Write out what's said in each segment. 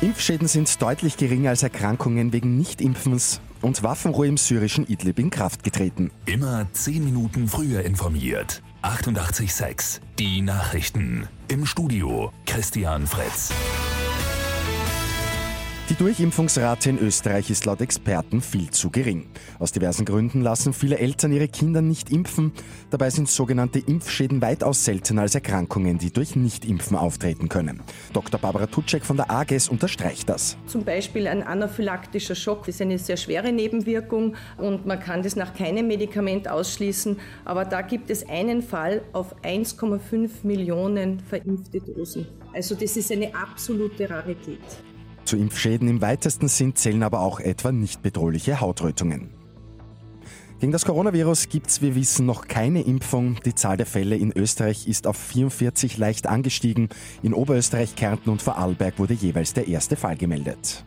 Impfschäden sind deutlich geringer als Erkrankungen wegen Nichtimpfens und Waffenruhe im syrischen Idlib in Kraft getreten. Immer 10 Minuten früher informiert. 88.6 Die Nachrichten. Im Studio Christian Fritz. Die Durchimpfungsrate in Österreich ist laut Experten viel zu gering. Aus diversen Gründen lassen viele Eltern ihre Kinder nicht impfen. Dabei sind sogenannte Impfschäden weitaus seltener als Erkrankungen, die durch Nichtimpfen auftreten können. Dr. Barbara Tutschek von der AGES unterstreicht das. Zum Beispiel ein anaphylaktischer Schock ist eine sehr schwere Nebenwirkung und man kann das nach keinem Medikament ausschließen. Aber da gibt es einen Fall auf 1,5 Millionen verimpfte Dosen. Also das ist eine absolute Rarität. Zu Impfschäden im weitesten Sinn zählen aber auch etwa nicht bedrohliche Hautrötungen. Gegen das Coronavirus gibt es, wir wissen, noch keine Impfung. Die Zahl der Fälle in Österreich ist auf 44 leicht angestiegen. In Oberösterreich, Kärnten und Vorarlberg wurde jeweils der erste Fall gemeldet.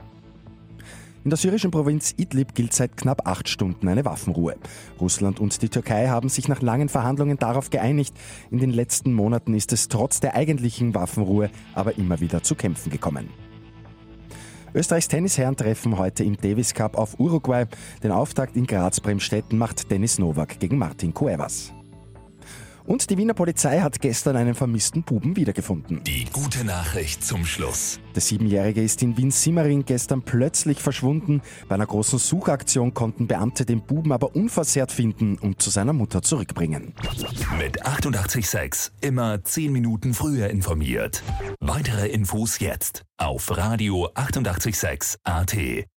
In der syrischen Provinz Idlib gilt seit knapp acht Stunden eine Waffenruhe. Russland und die Türkei haben sich nach langen Verhandlungen darauf geeinigt. In den letzten Monaten ist es trotz der eigentlichen Waffenruhe aber immer wieder zu Kämpfen gekommen. Österreichs Tennisherren treffen heute im Davis Cup auf Uruguay. Den Auftakt in Graz-Bremstetten macht Dennis Nowak gegen Martin Cuevas. Und die Wiener Polizei hat gestern einen vermissten Buben wiedergefunden. Die gute Nachricht zum Schluss. Der Siebenjährige ist in Wien-Simmering gestern plötzlich verschwunden. Bei einer großen Suchaktion konnten Beamte den Buben aber unversehrt finden und zu seiner Mutter zurückbringen. Mit 886 immer 10 Minuten früher informiert. Weitere Infos jetzt auf Radio 886 AT.